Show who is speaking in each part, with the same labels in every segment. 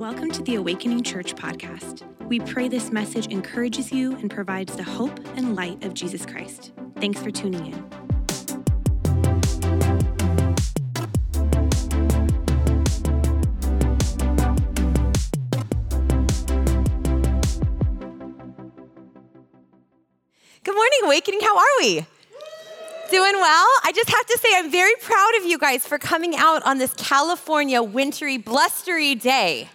Speaker 1: Welcome to the Awakening Church podcast. We pray this message encourages you and provides the hope and light of Jesus Christ. Thanks for tuning in.
Speaker 2: Good morning, Awakening. How are we? Doing well? I just have to say, I'm very proud of you guys for coming out on this California wintry, blustery day.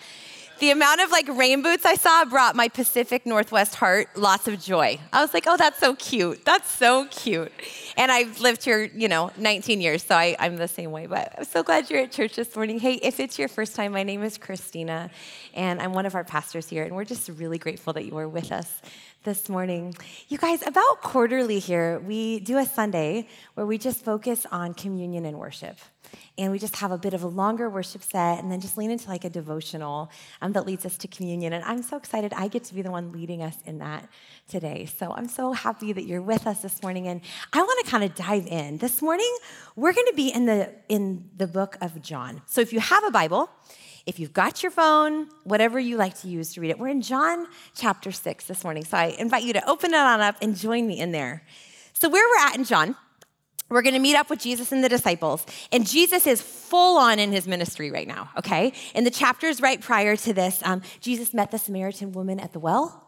Speaker 2: The amount of like rain boots I saw brought my Pacific Northwest heart lots of joy. I was like, oh, that's so cute. That's so cute. And I've lived here, you know, 19 years, so I, I'm the same way. But I'm so glad you're at church this morning. Hey, if it's your first time, my name is Christina, and I'm one of our pastors here, and we're just really grateful that you are with us this morning. You guys, about quarterly here, we do a Sunday where we just focus on communion and worship. And we just have a bit of a longer worship set and then just lean into like a devotional um, that leads us to communion. And I'm so excited I get to be the one leading us in that today. So I'm so happy that you're with us this morning. And I want to kind of dive in. This morning, we're going to be in the, in the book of John. So if you have a Bible, if you've got your phone, whatever you like to use to read it, we're in John chapter 6 this morning. So I invite you to open it on up and join me in there. So, where we're at in John, we're going to meet up with Jesus and the disciples. And Jesus is full on in his ministry right now, okay? In the chapters right prior to this, um, Jesus met the Samaritan woman at the well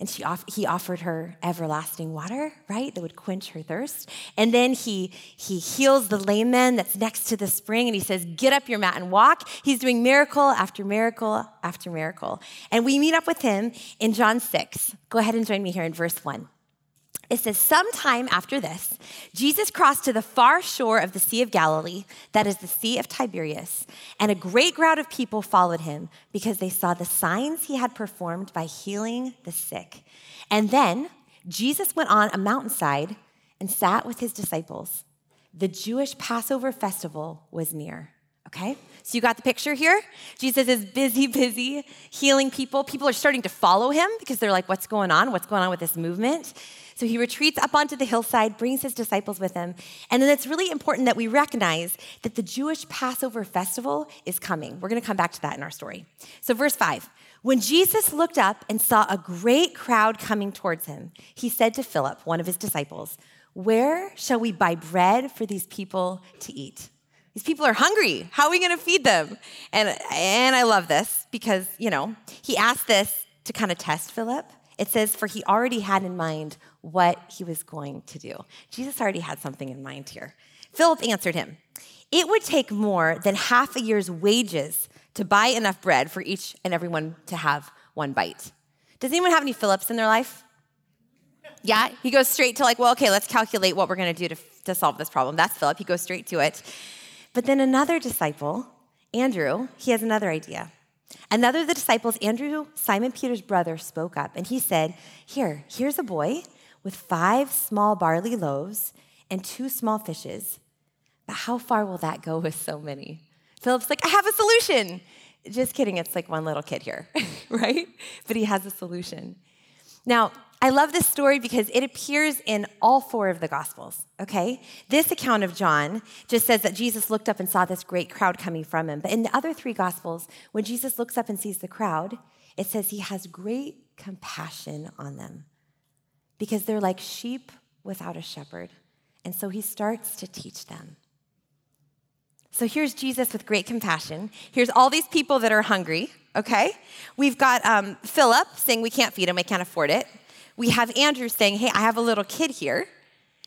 Speaker 2: and she off- he offered her everlasting water, right, that would quench her thirst. And then he, he heals the lame man that's next to the spring, and he says, Get up your mat and walk. He's doing miracle after miracle after miracle. And we meet up with him in John 6. Go ahead and join me here in verse 1. It says, Sometime after this, Jesus crossed to the far shore of the Sea of Galilee, that is the Sea of Tiberias, and a great crowd of people followed him because they saw the signs he had performed by healing the sick. And then Jesus went on a mountainside and sat with his disciples. The Jewish Passover festival was near. Okay? So you got the picture here? Jesus is busy, busy healing people. People are starting to follow him because they're like, what's going on? What's going on with this movement? So he retreats up onto the hillside, brings his disciples with him. And then it's really important that we recognize that the Jewish Passover festival is coming. We're going to come back to that in our story. So, verse 5 When Jesus looked up and saw a great crowd coming towards him, he said to Philip, one of his disciples, Where shall we buy bread for these people to eat? These people are hungry. How are we going to feed them? And, and I love this because, you know, he asked this to kind of test Philip. It says, For he already had in mind what he was going to do. Jesus already had something in mind here. Philip answered him, It would take more than half a year's wages to buy enough bread for each and everyone to have one bite. Does anyone have any Philips in their life? Yeah, he goes straight to like, well, okay, let's calculate what we're going to do to solve this problem. That's Philip. He goes straight to it. But then another disciple, Andrew, he has another idea. Another of the disciples, Andrew, Simon Peter's brother, spoke up and he said, Here, here's a boy with five small barley loaves and two small fishes. But how far will that go with so many? Philip's like, I have a solution. Just kidding, it's like one little kid here, right? But he has a solution. Now, I love this story because it appears in all four of the Gospels, okay? This account of John just says that Jesus looked up and saw this great crowd coming from him. But in the other three Gospels, when Jesus looks up and sees the crowd, it says he has great compassion on them because they're like sheep without a shepherd. And so he starts to teach them. So here's Jesus with great compassion. Here's all these people that are hungry, okay? We've got um, Philip saying, We can't feed him, we can't afford it. We have Andrew saying, Hey, I have a little kid here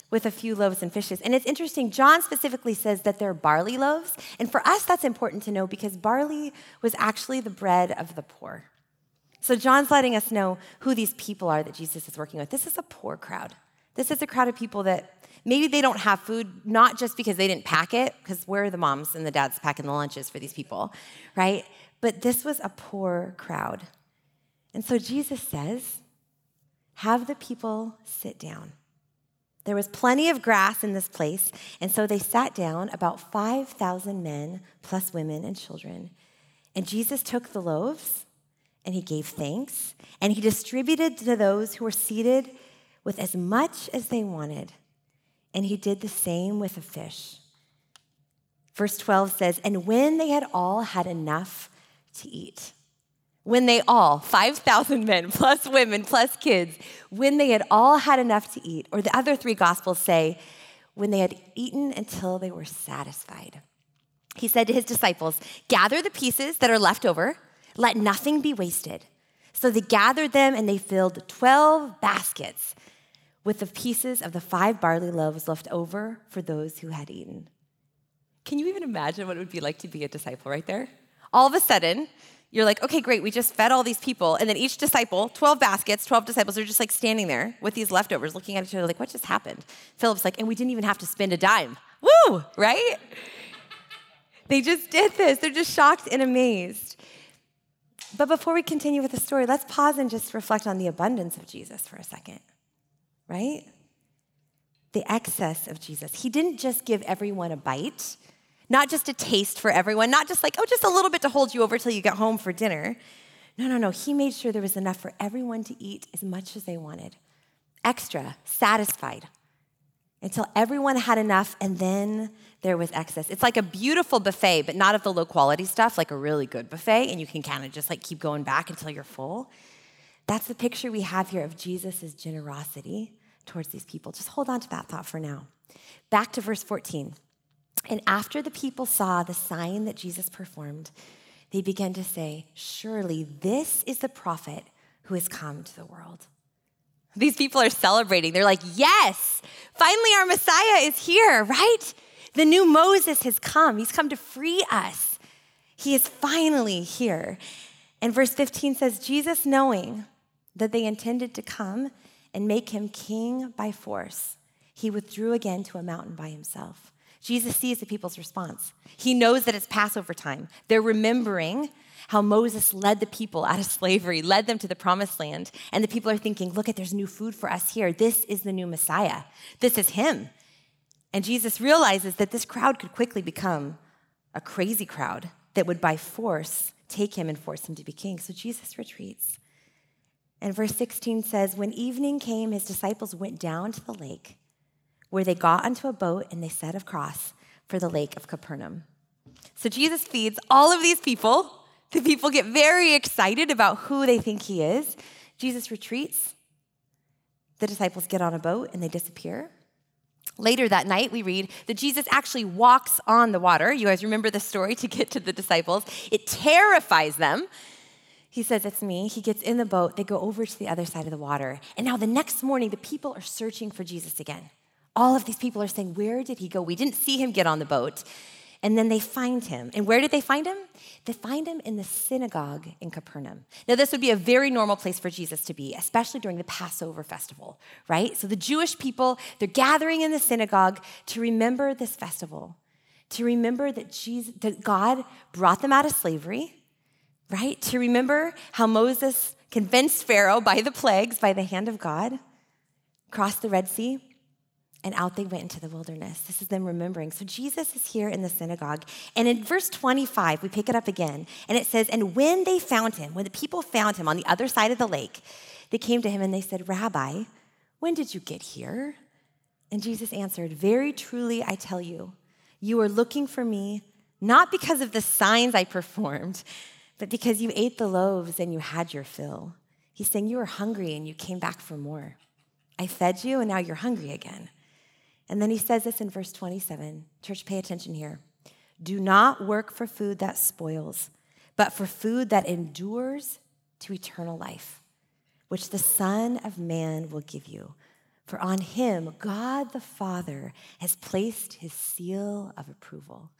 Speaker 2: with a few loaves and fishes. And it's interesting, John specifically says that they're barley loaves. And for us, that's important to know because barley was actually the bread of the poor. So John's letting us know who these people are that Jesus is working with. This is a poor crowd. This is a crowd of people that maybe they don't have food, not just because they didn't pack it, because where are the moms and the dads packing the lunches for these people, right? But this was a poor crowd. And so Jesus says, have the people sit down. There was plenty of grass in this place, and so they sat down, about 5,000 men, plus women and children. And Jesus took the loaves and he gave thanks, and he distributed to those who were seated with as much as they wanted. And he did the same with the fish. Verse 12 says, And when they had all had enough to eat, when they all, 5,000 men plus women plus kids, when they had all had enough to eat, or the other three gospels say, when they had eaten until they were satisfied. He said to his disciples, Gather the pieces that are left over, let nothing be wasted. So they gathered them and they filled 12 baskets with the pieces of the five barley loaves left over for those who had eaten. Can you even imagine what it would be like to be a disciple right there? All of a sudden, you're like, okay, great, we just fed all these people. And then each disciple, 12 baskets, 12 disciples are just like standing there with these leftovers looking at each other like, what just happened? Philip's like, and we didn't even have to spend a dime. Woo, right? they just did this. They're just shocked and amazed. But before we continue with the story, let's pause and just reflect on the abundance of Jesus for a second, right? The excess of Jesus. He didn't just give everyone a bite not just a taste for everyone, not just like, oh, just a little bit to hold you over till you get home for dinner. No, no, no. He made sure there was enough for everyone to eat as much as they wanted. Extra, satisfied, until everyone had enough and then there was excess. It's like a beautiful buffet, but not of the low quality stuff, like a really good buffet, and you can kind of just like keep going back until you're full. That's the picture we have here of Jesus' generosity towards these people. Just hold on to that thought for now. Back to verse 14. And after the people saw the sign that Jesus performed, they began to say, Surely this is the prophet who has come to the world. These people are celebrating. They're like, Yes, finally our Messiah is here, right? The new Moses has come. He's come to free us. He is finally here. And verse 15 says, Jesus, knowing that they intended to come and make him king by force, he withdrew again to a mountain by himself. Jesus sees the people's response. He knows that it's Passover time. They're remembering how Moses led the people out of slavery, led them to the promised land. And the people are thinking, look at there's new food for us here. This is the new Messiah. This is him. And Jesus realizes that this crowd could quickly become a crazy crowd that would by force take him and force him to be king. So Jesus retreats. And verse 16 says, When evening came, his disciples went down to the lake where they got onto a boat and they set across for the lake of Capernaum. So Jesus feeds all of these people. The people get very excited about who they think he is. Jesus retreats. The disciples get on a boat and they disappear. Later that night, we read that Jesus actually walks on the water. You guys remember the story to get to the disciples. It terrifies them. He says, It's me. He gets in the boat. They go over to the other side of the water. And now the next morning, the people are searching for Jesus again. All of these people are saying, Where did he go? We didn't see him get on the boat. And then they find him. And where did they find him? They find him in the synagogue in Capernaum. Now, this would be a very normal place for Jesus to be, especially during the Passover festival, right? So the Jewish people, they're gathering in the synagogue to remember this festival, to remember that, Jesus, that God brought them out of slavery, right? To remember how Moses convinced Pharaoh by the plagues, by the hand of God, crossed the Red Sea and out they went into the wilderness. This is them remembering. So Jesus is here in the synagogue. And in verse 25, we pick it up again, and it says, And when they found him, when the people found him on the other side of the lake, they came to him and they said, Rabbi, when did you get here? And Jesus answered, Very truly, I tell you, you are looking for me not because of the signs I performed, but because you ate the loaves and you had your fill. He's saying you were hungry and you came back for more. I fed you and now you're hungry again. And then he says this in verse 27. Church, pay attention here. Do not work for food that spoils, but for food that endures to eternal life, which the Son of Man will give you. For on him, God the Father has placed his seal of approval.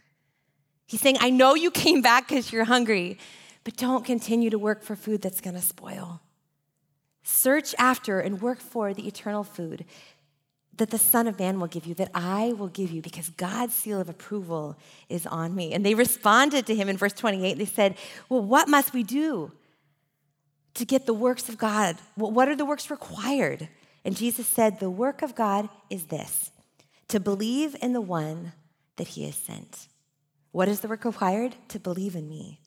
Speaker 2: He's saying, I know you came back because you're hungry, but don't continue to work for food that's going to spoil. Search after and work for the eternal food that the Son of Man will give you, that I will give you, because God's seal of approval is on me. And they responded to him in verse 28. They said, Well, what must we do to get the works of God? What are the works required? And Jesus said, The work of God is this to believe in the one that he has sent. What is the work required? To believe in me.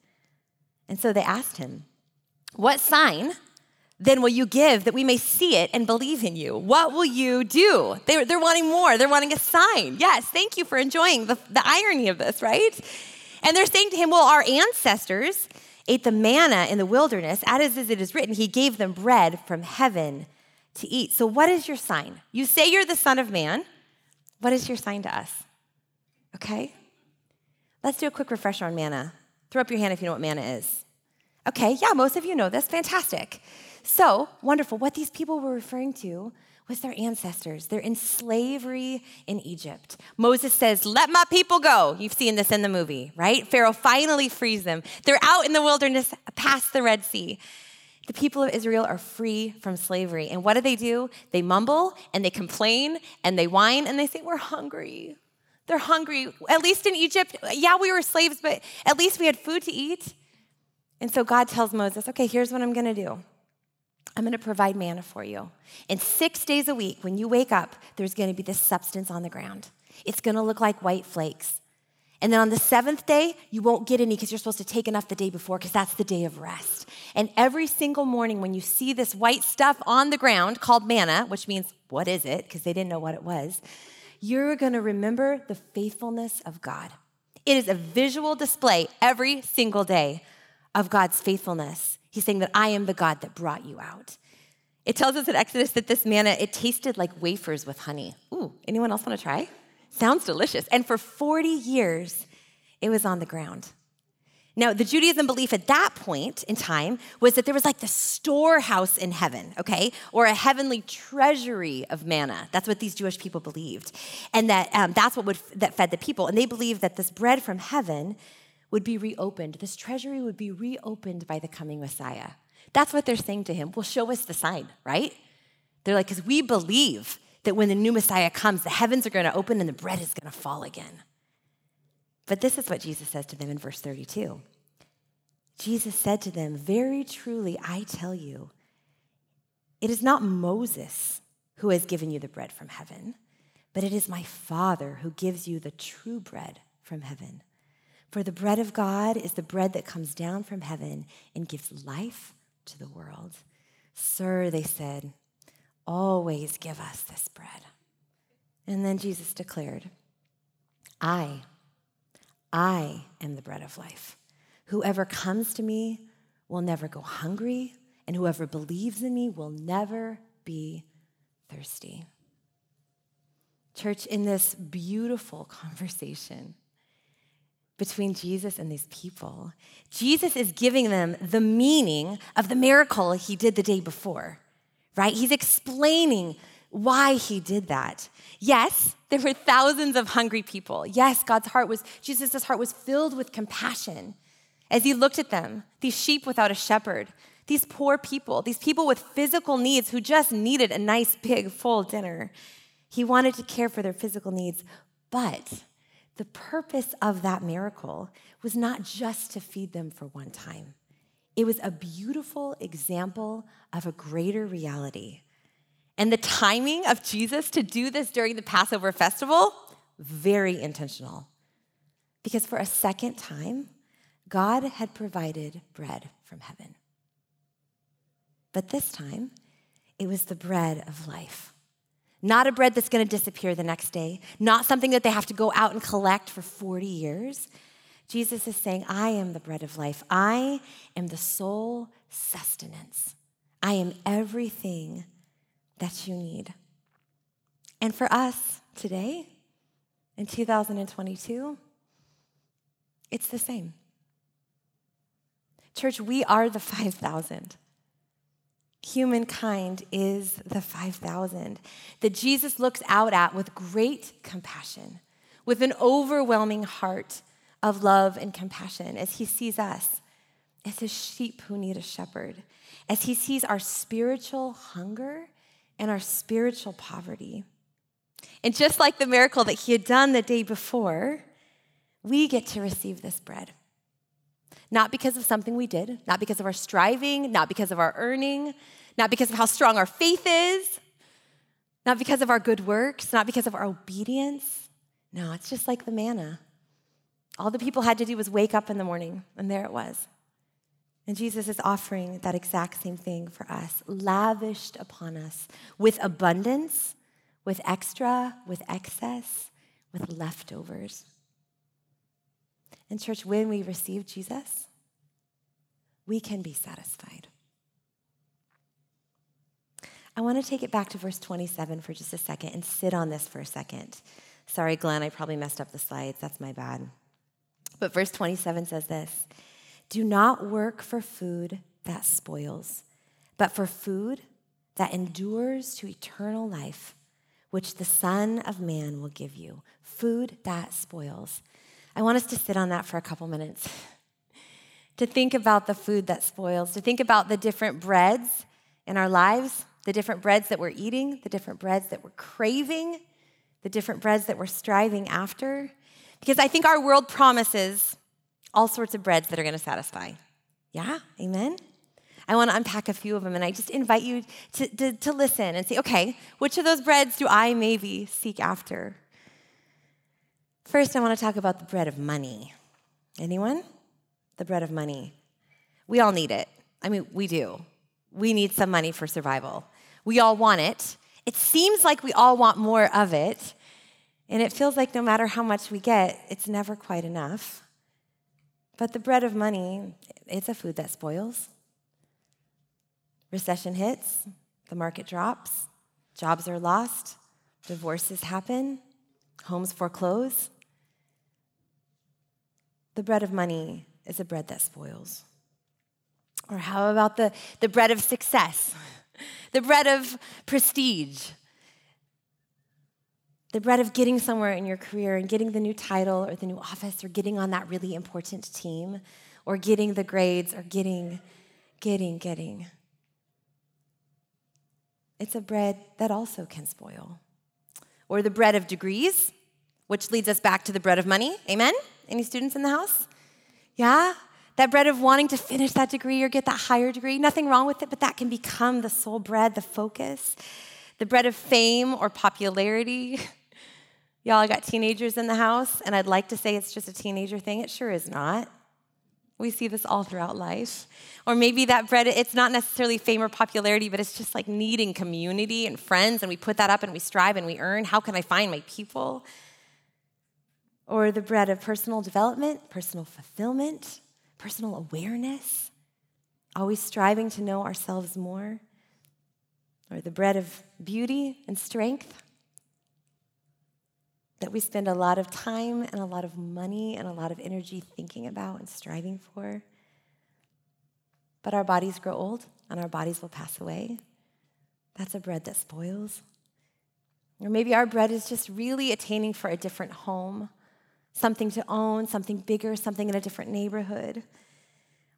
Speaker 2: And so they asked him, What sign? Then will you give that we may see it and believe in you? What will you do? They're, they're wanting more. They're wanting a sign. Yes, thank you for enjoying the, the irony of this, right? And they're saying to him, Well, our ancestors ate the manna in the wilderness, as it is written, he gave them bread from heaven to eat. So, what is your sign? You say you're the Son of Man. What is your sign to us? Okay? Let's do a quick refresher on manna. Throw up your hand if you know what manna is. Okay, yeah, most of you know this. Fantastic. So, wonderful. What these people were referring to was their ancestors. They're in slavery in Egypt. Moses says, Let my people go. You've seen this in the movie, right? Pharaoh finally frees them. They're out in the wilderness past the Red Sea. The people of Israel are free from slavery. And what do they do? They mumble and they complain and they whine and they say, We're hungry. They're hungry. At least in Egypt, yeah, we were slaves, but at least we had food to eat. And so God tells Moses, Okay, here's what I'm going to do. I'm going to provide manna for you. And six days a week, when you wake up, there's going to be this substance on the ground. It's going to look like white flakes. And then on the seventh day, you won't get any because you're supposed to take enough the day before because that's the day of rest. And every single morning, when you see this white stuff on the ground called manna, which means what is it? Because they didn't know what it was, you're going to remember the faithfulness of God. It is a visual display every single day of God's faithfulness. He's saying that I am the God that brought you out. It tells us in Exodus that this manna, it tasted like wafers with honey. Ooh, anyone else want to try? Sounds delicious. And for 40 years, it was on the ground. Now, the Judaism belief at that point in time was that there was like the storehouse in heaven, okay, or a heavenly treasury of manna. That's what these Jewish people believed, and that um, that's what would that fed the people. And they believed that this bread from heaven would be reopened. This treasury would be reopened by the coming Messiah. That's what they're saying to him. Well, show us the sign, right? They're like, because we believe that when the new Messiah comes, the heavens are going to open and the bread is going to fall again. But this is what Jesus says to them in verse 32. Jesus said to them, Very truly, I tell you, it is not Moses who has given you the bread from heaven, but it is my Father who gives you the true bread from heaven. For the bread of God is the bread that comes down from heaven and gives life to the world. Sir, they said, always give us this bread. And then Jesus declared, I I am the bread of life. Whoever comes to me will never go hungry, and whoever believes in me will never be thirsty. Church, in this beautiful conversation between Jesus and these people, Jesus is giving them the meaning of the miracle he did the day before, right? He's explaining why he did that. Yes, there were thousands of hungry people. Yes, God's heart was, Jesus' heart was filled with compassion as he looked at them, these sheep without a shepherd, these poor people, these people with physical needs who just needed a nice, big, full dinner. He wanted to care for their physical needs, but the purpose of that miracle was not just to feed them for one time. It was a beautiful example of a greater reality and the timing of Jesus to do this during the Passover festival, very intentional. Because for a second time, God had provided bread from heaven. But this time, it was the bread of life. Not a bread that's going to disappear the next day, not something that they have to go out and collect for 40 years. Jesus is saying, I am the bread of life. I am the sole sustenance. I am everything that you need. And for us today, in 2022, it's the same. Church, we are the 5,000. Humankind is the 5,000 that Jesus looks out at with great compassion, with an overwhelming heart of love and compassion as he sees us as his sheep who need a shepherd, as he sees our spiritual hunger and our spiritual poverty. And just like the miracle that he had done the day before, we get to receive this bread. Not because of something we did, not because of our striving, not because of our earning, not because of how strong our faith is, not because of our good works, not because of our obedience. No, it's just like the manna. All the people had to do was wake up in the morning, and there it was. And Jesus is offering that exact same thing for us, lavished upon us with abundance, with extra, with excess, with leftovers. And, church, when we receive Jesus, we can be satisfied. I want to take it back to verse 27 for just a second and sit on this for a second. Sorry, Glenn, I probably messed up the slides. That's my bad. But verse 27 says this Do not work for food that spoils, but for food that endures to eternal life, which the Son of Man will give you. Food that spoils. I want us to sit on that for a couple minutes. to think about the food that spoils, to think about the different breads in our lives, the different breads that we're eating, the different breads that we're craving, the different breads that we're striving after. Because I think our world promises all sorts of breads that are going to satisfy. Yeah? Amen? I want to unpack a few of them, and I just invite you to, to, to listen and say, okay, which of those breads do I maybe seek after? First, I want to talk about the bread of money. Anyone? The bread of money. We all need it. I mean, we do. We need some money for survival. We all want it. It seems like we all want more of it. And it feels like no matter how much we get, it's never quite enough. But the bread of money, it's a food that spoils. Recession hits, the market drops, jobs are lost, divorces happen, homes foreclose. The bread of money is a bread that spoils. Or how about the, the bread of success, the bread of prestige, the bread of getting somewhere in your career and getting the new title or the new office or getting on that really important team or getting the grades or getting, getting, getting. It's a bread that also can spoil. Or the bread of degrees, which leads us back to the bread of money. Amen? Any students in the house? Yeah? That bread of wanting to finish that degree or get that higher degree, nothing wrong with it, but that can become the sole bread, the focus. The bread of fame or popularity. Y'all, I got teenagers in the house, and I'd like to say it's just a teenager thing. It sure is not. We see this all throughout life. Or maybe that bread, it's not necessarily fame or popularity, but it's just like needing community and friends, and we put that up and we strive and we earn. How can I find my people? Or the bread of personal development, personal fulfillment, personal awareness, always striving to know ourselves more. Or the bread of beauty and strength that we spend a lot of time and a lot of money and a lot of energy thinking about and striving for. But our bodies grow old and our bodies will pass away. That's a bread that spoils. Or maybe our bread is just really attaining for a different home, something to own, something bigger, something in a different neighborhood.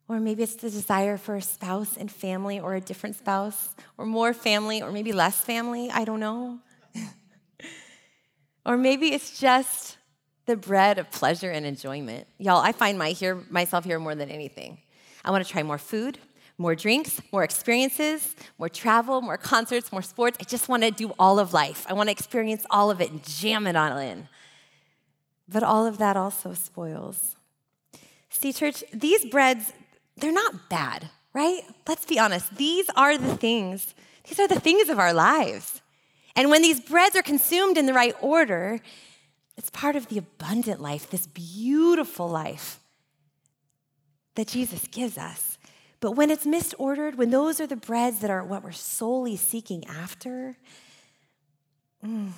Speaker 2: Or maybe it's the desire for a spouse and family, or a different spouse, or more family, or maybe less family. I don't know. Or maybe it's just the bread of pleasure and enjoyment. Y'all, I find my here, myself here more than anything. I want to try more food, more drinks, more experiences, more travel, more concerts, more sports. I just want to do all of life. I want to experience all of it and jam it all in. But all of that also spoils. See, church, these breads, they're not bad, right? Let's be honest. These are the things, these are the things of our lives. And when these breads are consumed in the right order, it's part of the abundant life, this beautiful life that Jesus gives us. But when it's misordered, when those are the breads that are what we're solely seeking after, mm,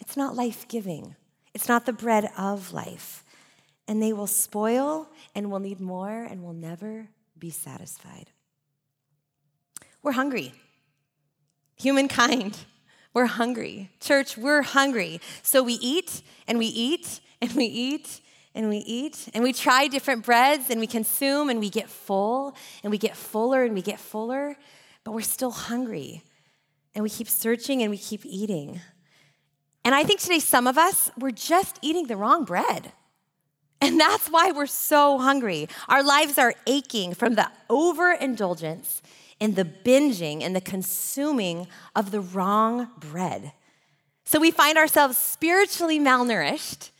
Speaker 2: it's not life giving. It's not the bread of life. And they will spoil and will need more and will never be satisfied. We're hungry. Humankind we're hungry. Church, we're hungry. So we eat and we eat and we eat and we eat and we try different breads and we consume and we get full and we get fuller and we get fuller, but we're still hungry. And we keep searching and we keep eating. And I think today, some of us, we're just eating the wrong bread. And that's why we're so hungry. Our lives are aching from the overindulgence and the binging and the consuming of the wrong bread. So we find ourselves spiritually malnourished,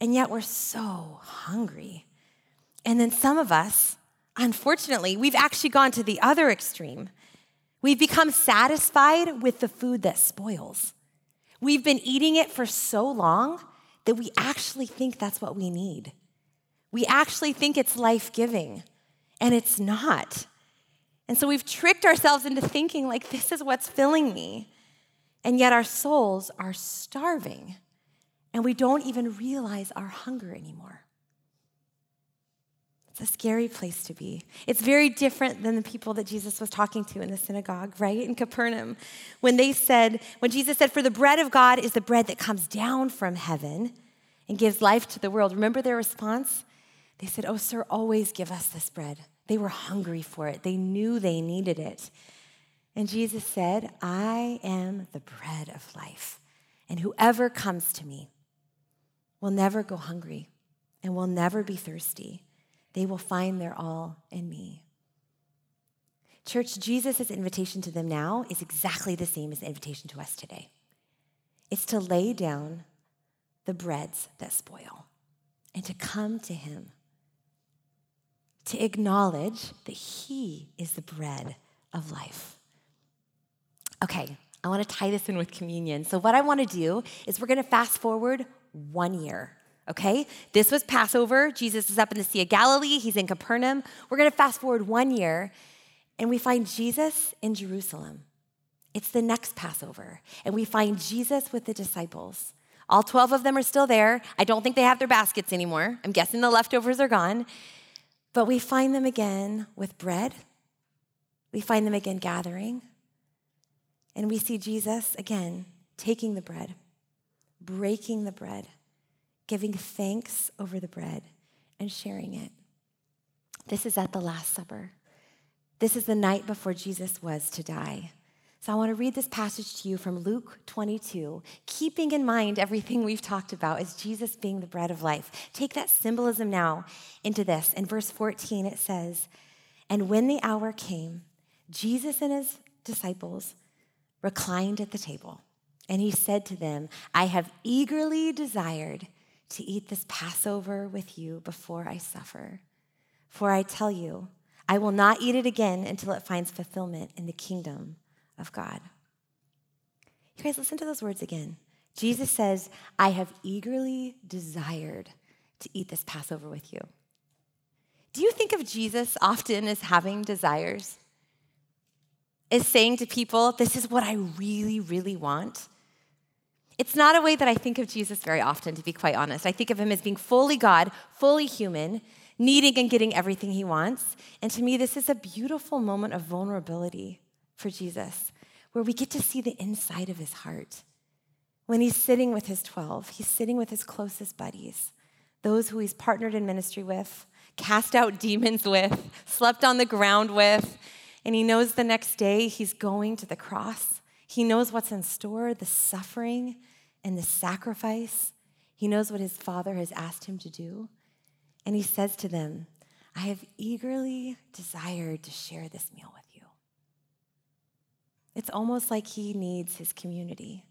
Speaker 2: and yet we're so hungry. And then some of us, unfortunately, we've actually gone to the other extreme. We've become satisfied with the food that spoils. We've been eating it for so long that we actually think that's what we need. We actually think it's life giving. And it's not. And so we've tricked ourselves into thinking like this is what's filling me. And yet our souls are starving and we don't even realize our hunger anymore. It's a scary place to be. It's very different than the people that Jesus was talking to in the synagogue, right? In Capernaum. When they said, when Jesus said, For the bread of God is the bread that comes down from heaven and gives life to the world. Remember their response? They said, Oh, sir, always give us this bread. They were hungry for it, they knew they needed it. And Jesus said, I am the bread of life, and whoever comes to me will never go hungry and will never be thirsty. They will find their all in me. Church, Jesus' invitation to them now is exactly the same as the invitation to us today. It's to lay down the breads that spoil and to come to him, to acknowledge that he is the bread of life. Okay, I want to tie this in with communion. So, what I want to do is we're going to fast forward one year. Okay? This was Passover. Jesus is up in the Sea of Galilee. He's in Capernaum. We're to fast forward one year, and we find Jesus in Jerusalem. It's the next Passover, and we find Jesus with the disciples. All 12 of them are still there. I don't think they have their baskets anymore. I'm guessing the leftovers are gone. But we find them again with bread. We find them again gathering. And we see Jesus again taking the bread, breaking the bread, giving thanks over the bread, and sharing it. This is at the Last Supper. This is the night before Jesus was to die. So I want to read this passage to you from Luke 22, keeping in mind everything we've talked about as Jesus being the bread of life. Take that symbolism now into this. In verse 14, it says, And when the hour came, Jesus and his disciples reclined at the table, and he said to them, I have eagerly desired to eat this Passover with you before I suffer. For I tell you, I will not eat it again until it finds fulfillment in the kingdom of God. You guys, listen to those words again. Jesus says, I have eagerly desired to eat this Passover with you. Do you think of Jesus often as having desires? is saying to people, This is what I really, really want. It's not a way that I think of Jesus very often, to be quite honest. I think of him as being fully God, fully human, needing and getting everything he wants. And to me, this is a beautiful moment of vulnerability for Jesus, where we get to see the inside of his heart. When he's sitting with his 12, he's sitting with his closest buddies, those who he's partnered in ministry with, cast out demons with, slept on the ground with, and he knows the next day he's going to the cross. He knows what's in store, the suffering and the sacrifice. He knows what his father has asked him to do. And he says to them, I have eagerly desired to share this meal with you. It's almost like he needs his community,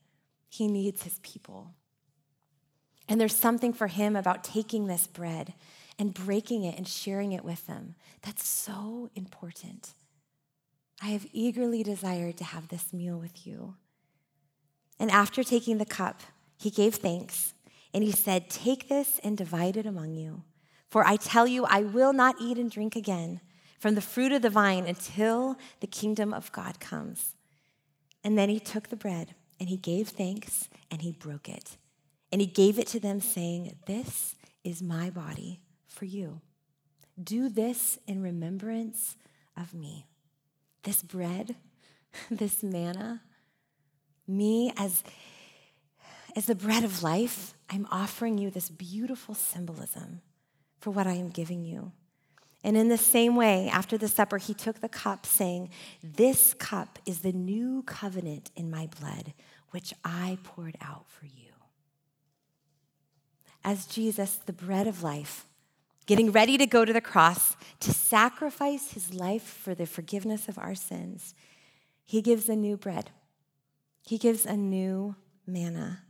Speaker 2: he needs his people. And there's something for him about taking this bread and breaking it and sharing it with them that's so important. I have eagerly desired to have this meal with you. And after taking the cup, he gave thanks and he said, Take this and divide it among you. For I tell you, I will not eat and drink again from the fruit of the vine until the kingdom of God comes. And then he took the bread and he gave thanks and he broke it. And he gave it to them, saying, This is my body for you. Do this in remembrance of me this bread, this manna, me as, as the bread of life, I'm offering you this beautiful symbolism for what I am giving you. And in the same way, after the supper, he took the cup, saying, This cup is the new covenant in my blood, which I poured out for you. As Jesus, the bread of life, getting ready to go to the cross to sacrifice his life for the forgiveness of our sins, he gives a new bread. He gives a new manna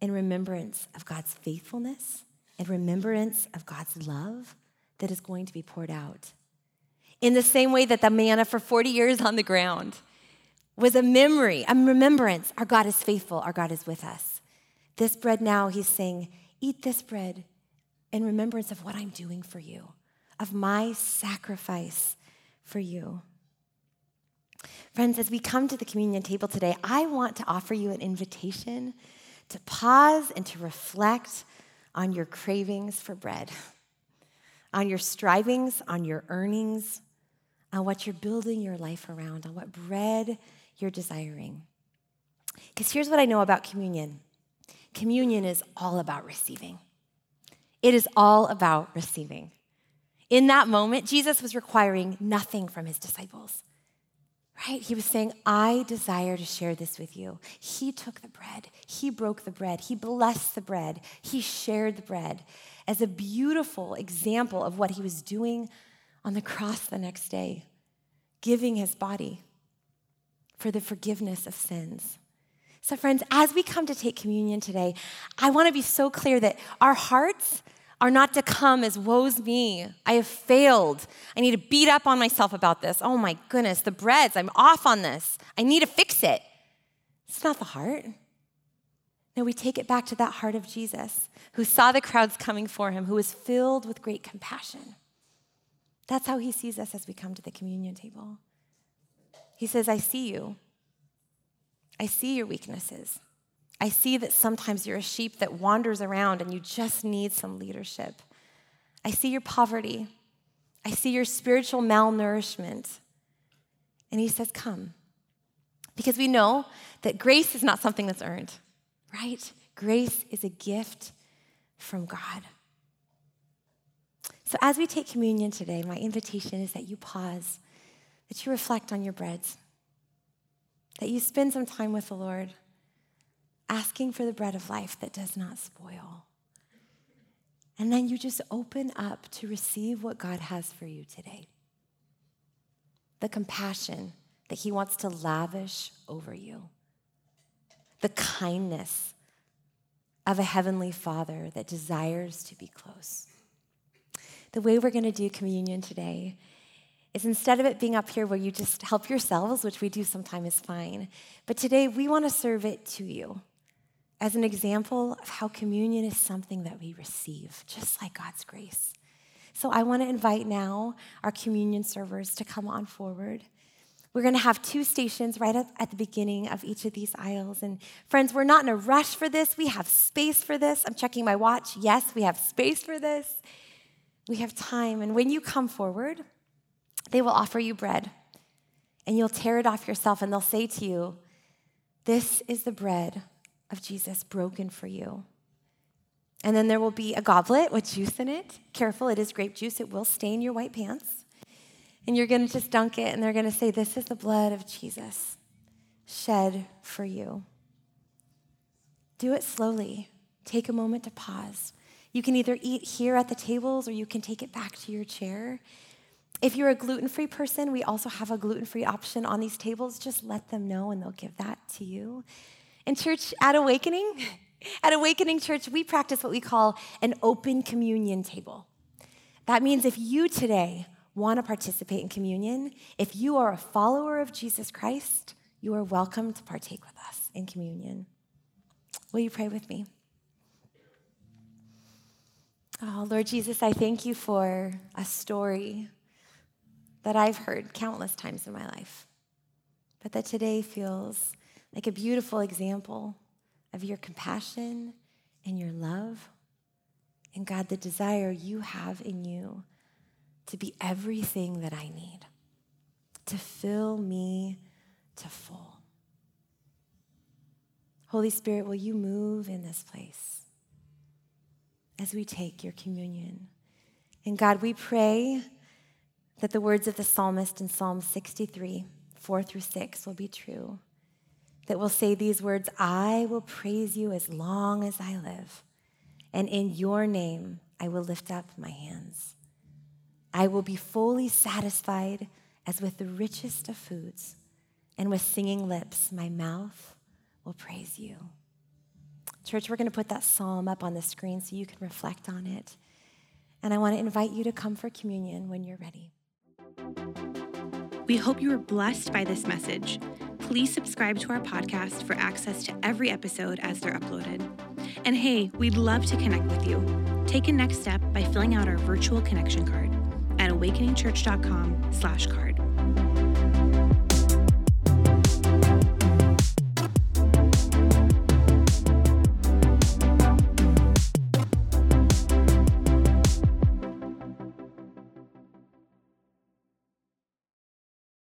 Speaker 2: in remembrance of God's faithfulness and remembrance of God's love that is going to be poured out. In the same way that the manna for 40 years on the ground was a memory, a remembrance. Our God is faithful, our God is with us. This bread now, he's saying, Eat this bread in remembrance of what I'm doing for you, of my sacrifice for you. Friends, as we come to the communion table today, I want to offer you an invitation to pause and to reflect on your cravings for bread, on your strivings, on your earnings, on what you're building your life around, on what bread you're desiring. Because here's what I know about communion communion is all about receiving. It is all about receiving. In that moment, Jesus was requiring nothing from his disciples. Right? He was saying, I desire to share this with you. He took the bread, he broke the bread, he blessed the bread, he shared the bread as a beautiful example of what he was doing on the cross the next day, giving his body for the forgiveness of sins. So, friends, as we come to take communion today, I want to be so clear that our hearts are not to come as woe's me. I have failed. I need to beat up on myself about this. Oh my goodness, the breads, I'm off on this. I need to fix it. It's not the heart. No, we take it back to that heart of Jesus who saw the crowds coming for him, who was filled with great compassion. That's how he sees us as we come to the communion table. He says, I see you. I see your weaknesses. I see that sometimes you're a sheep that wanders around and you just need some leadership. I see your poverty. I see your spiritual malnourishment. And he says, Come. Because we know that grace is not something that's earned, right? Grace is a gift from God. So as we take communion today, my invitation is that you pause, that you reflect on your breads, that you spend some time with the Lord asking for the bread of life that does not spoil. And then you just open up to receive what God has for you today the compassion that He wants to lavish over you, the kindness of a heavenly Father that desires to be close. The way we're going to do communion today is instead of it being up here where you just help yourselves, which we do sometimes is fine, but today we want to serve it to you as an example of how communion is something that we receive, just like God's grace. So I want to invite now our communion servers to come on forward. We're going to have two stations right up at the beginning of each of these aisles. And friends, we're not in a rush for this. We have space for this. I'm checking my watch. Yes, we have space for this. We have time. And when you come forward, they will offer you bread. And you'll tear it off yourself, and they'll say to you, This is the bread of Jesus broken for you. And then there will be a goblet with juice in it. Careful, it is grape juice, it will stain your white pants. And you're going to just dunk it, and they're going to say, This is the blood of Jesus shed for you. Do it slowly. Take a moment to pause. You can either eat here at the tables or you can take it back to your chair. If you're a gluten free person, we also have a gluten free option on these tables. Just let them know and they'll give that to you. In church at Awakening, at Awakening Church, we practice what we call an open communion table. That means if you today want to participate in communion, if you are a follower of Jesus Christ, you are welcome to partake with us in communion. Will you pray with me? Oh, Lord Jesus, I thank you for a story that I've heard countless times in my life, but that today feels like a beautiful example of your compassion and your love. And God, the desire you have in you to be everything that I need, to fill me to full. Holy Spirit, will you move in this place as we take your communion? And God, we pray that the words of the psalmist in Psalm 63, 4 through 6, will be true that will say these words I will praise you as long as I live, and in your name I will lift up my hands. I will be fully satisfied as with the richest of foods, and with singing lips, my mouth will praise you. Church, we're going to put that psalm up on the screen so you can reflect on it. And I want to invite you to come for communion when you're ready.
Speaker 1: We hope you were blessed by this message please subscribe to our podcast for access to every episode as they're uploaded. And hey, we'd love to connect with you. Take a next step by filling out our virtual connection card. at awakeningchurch.com slash card.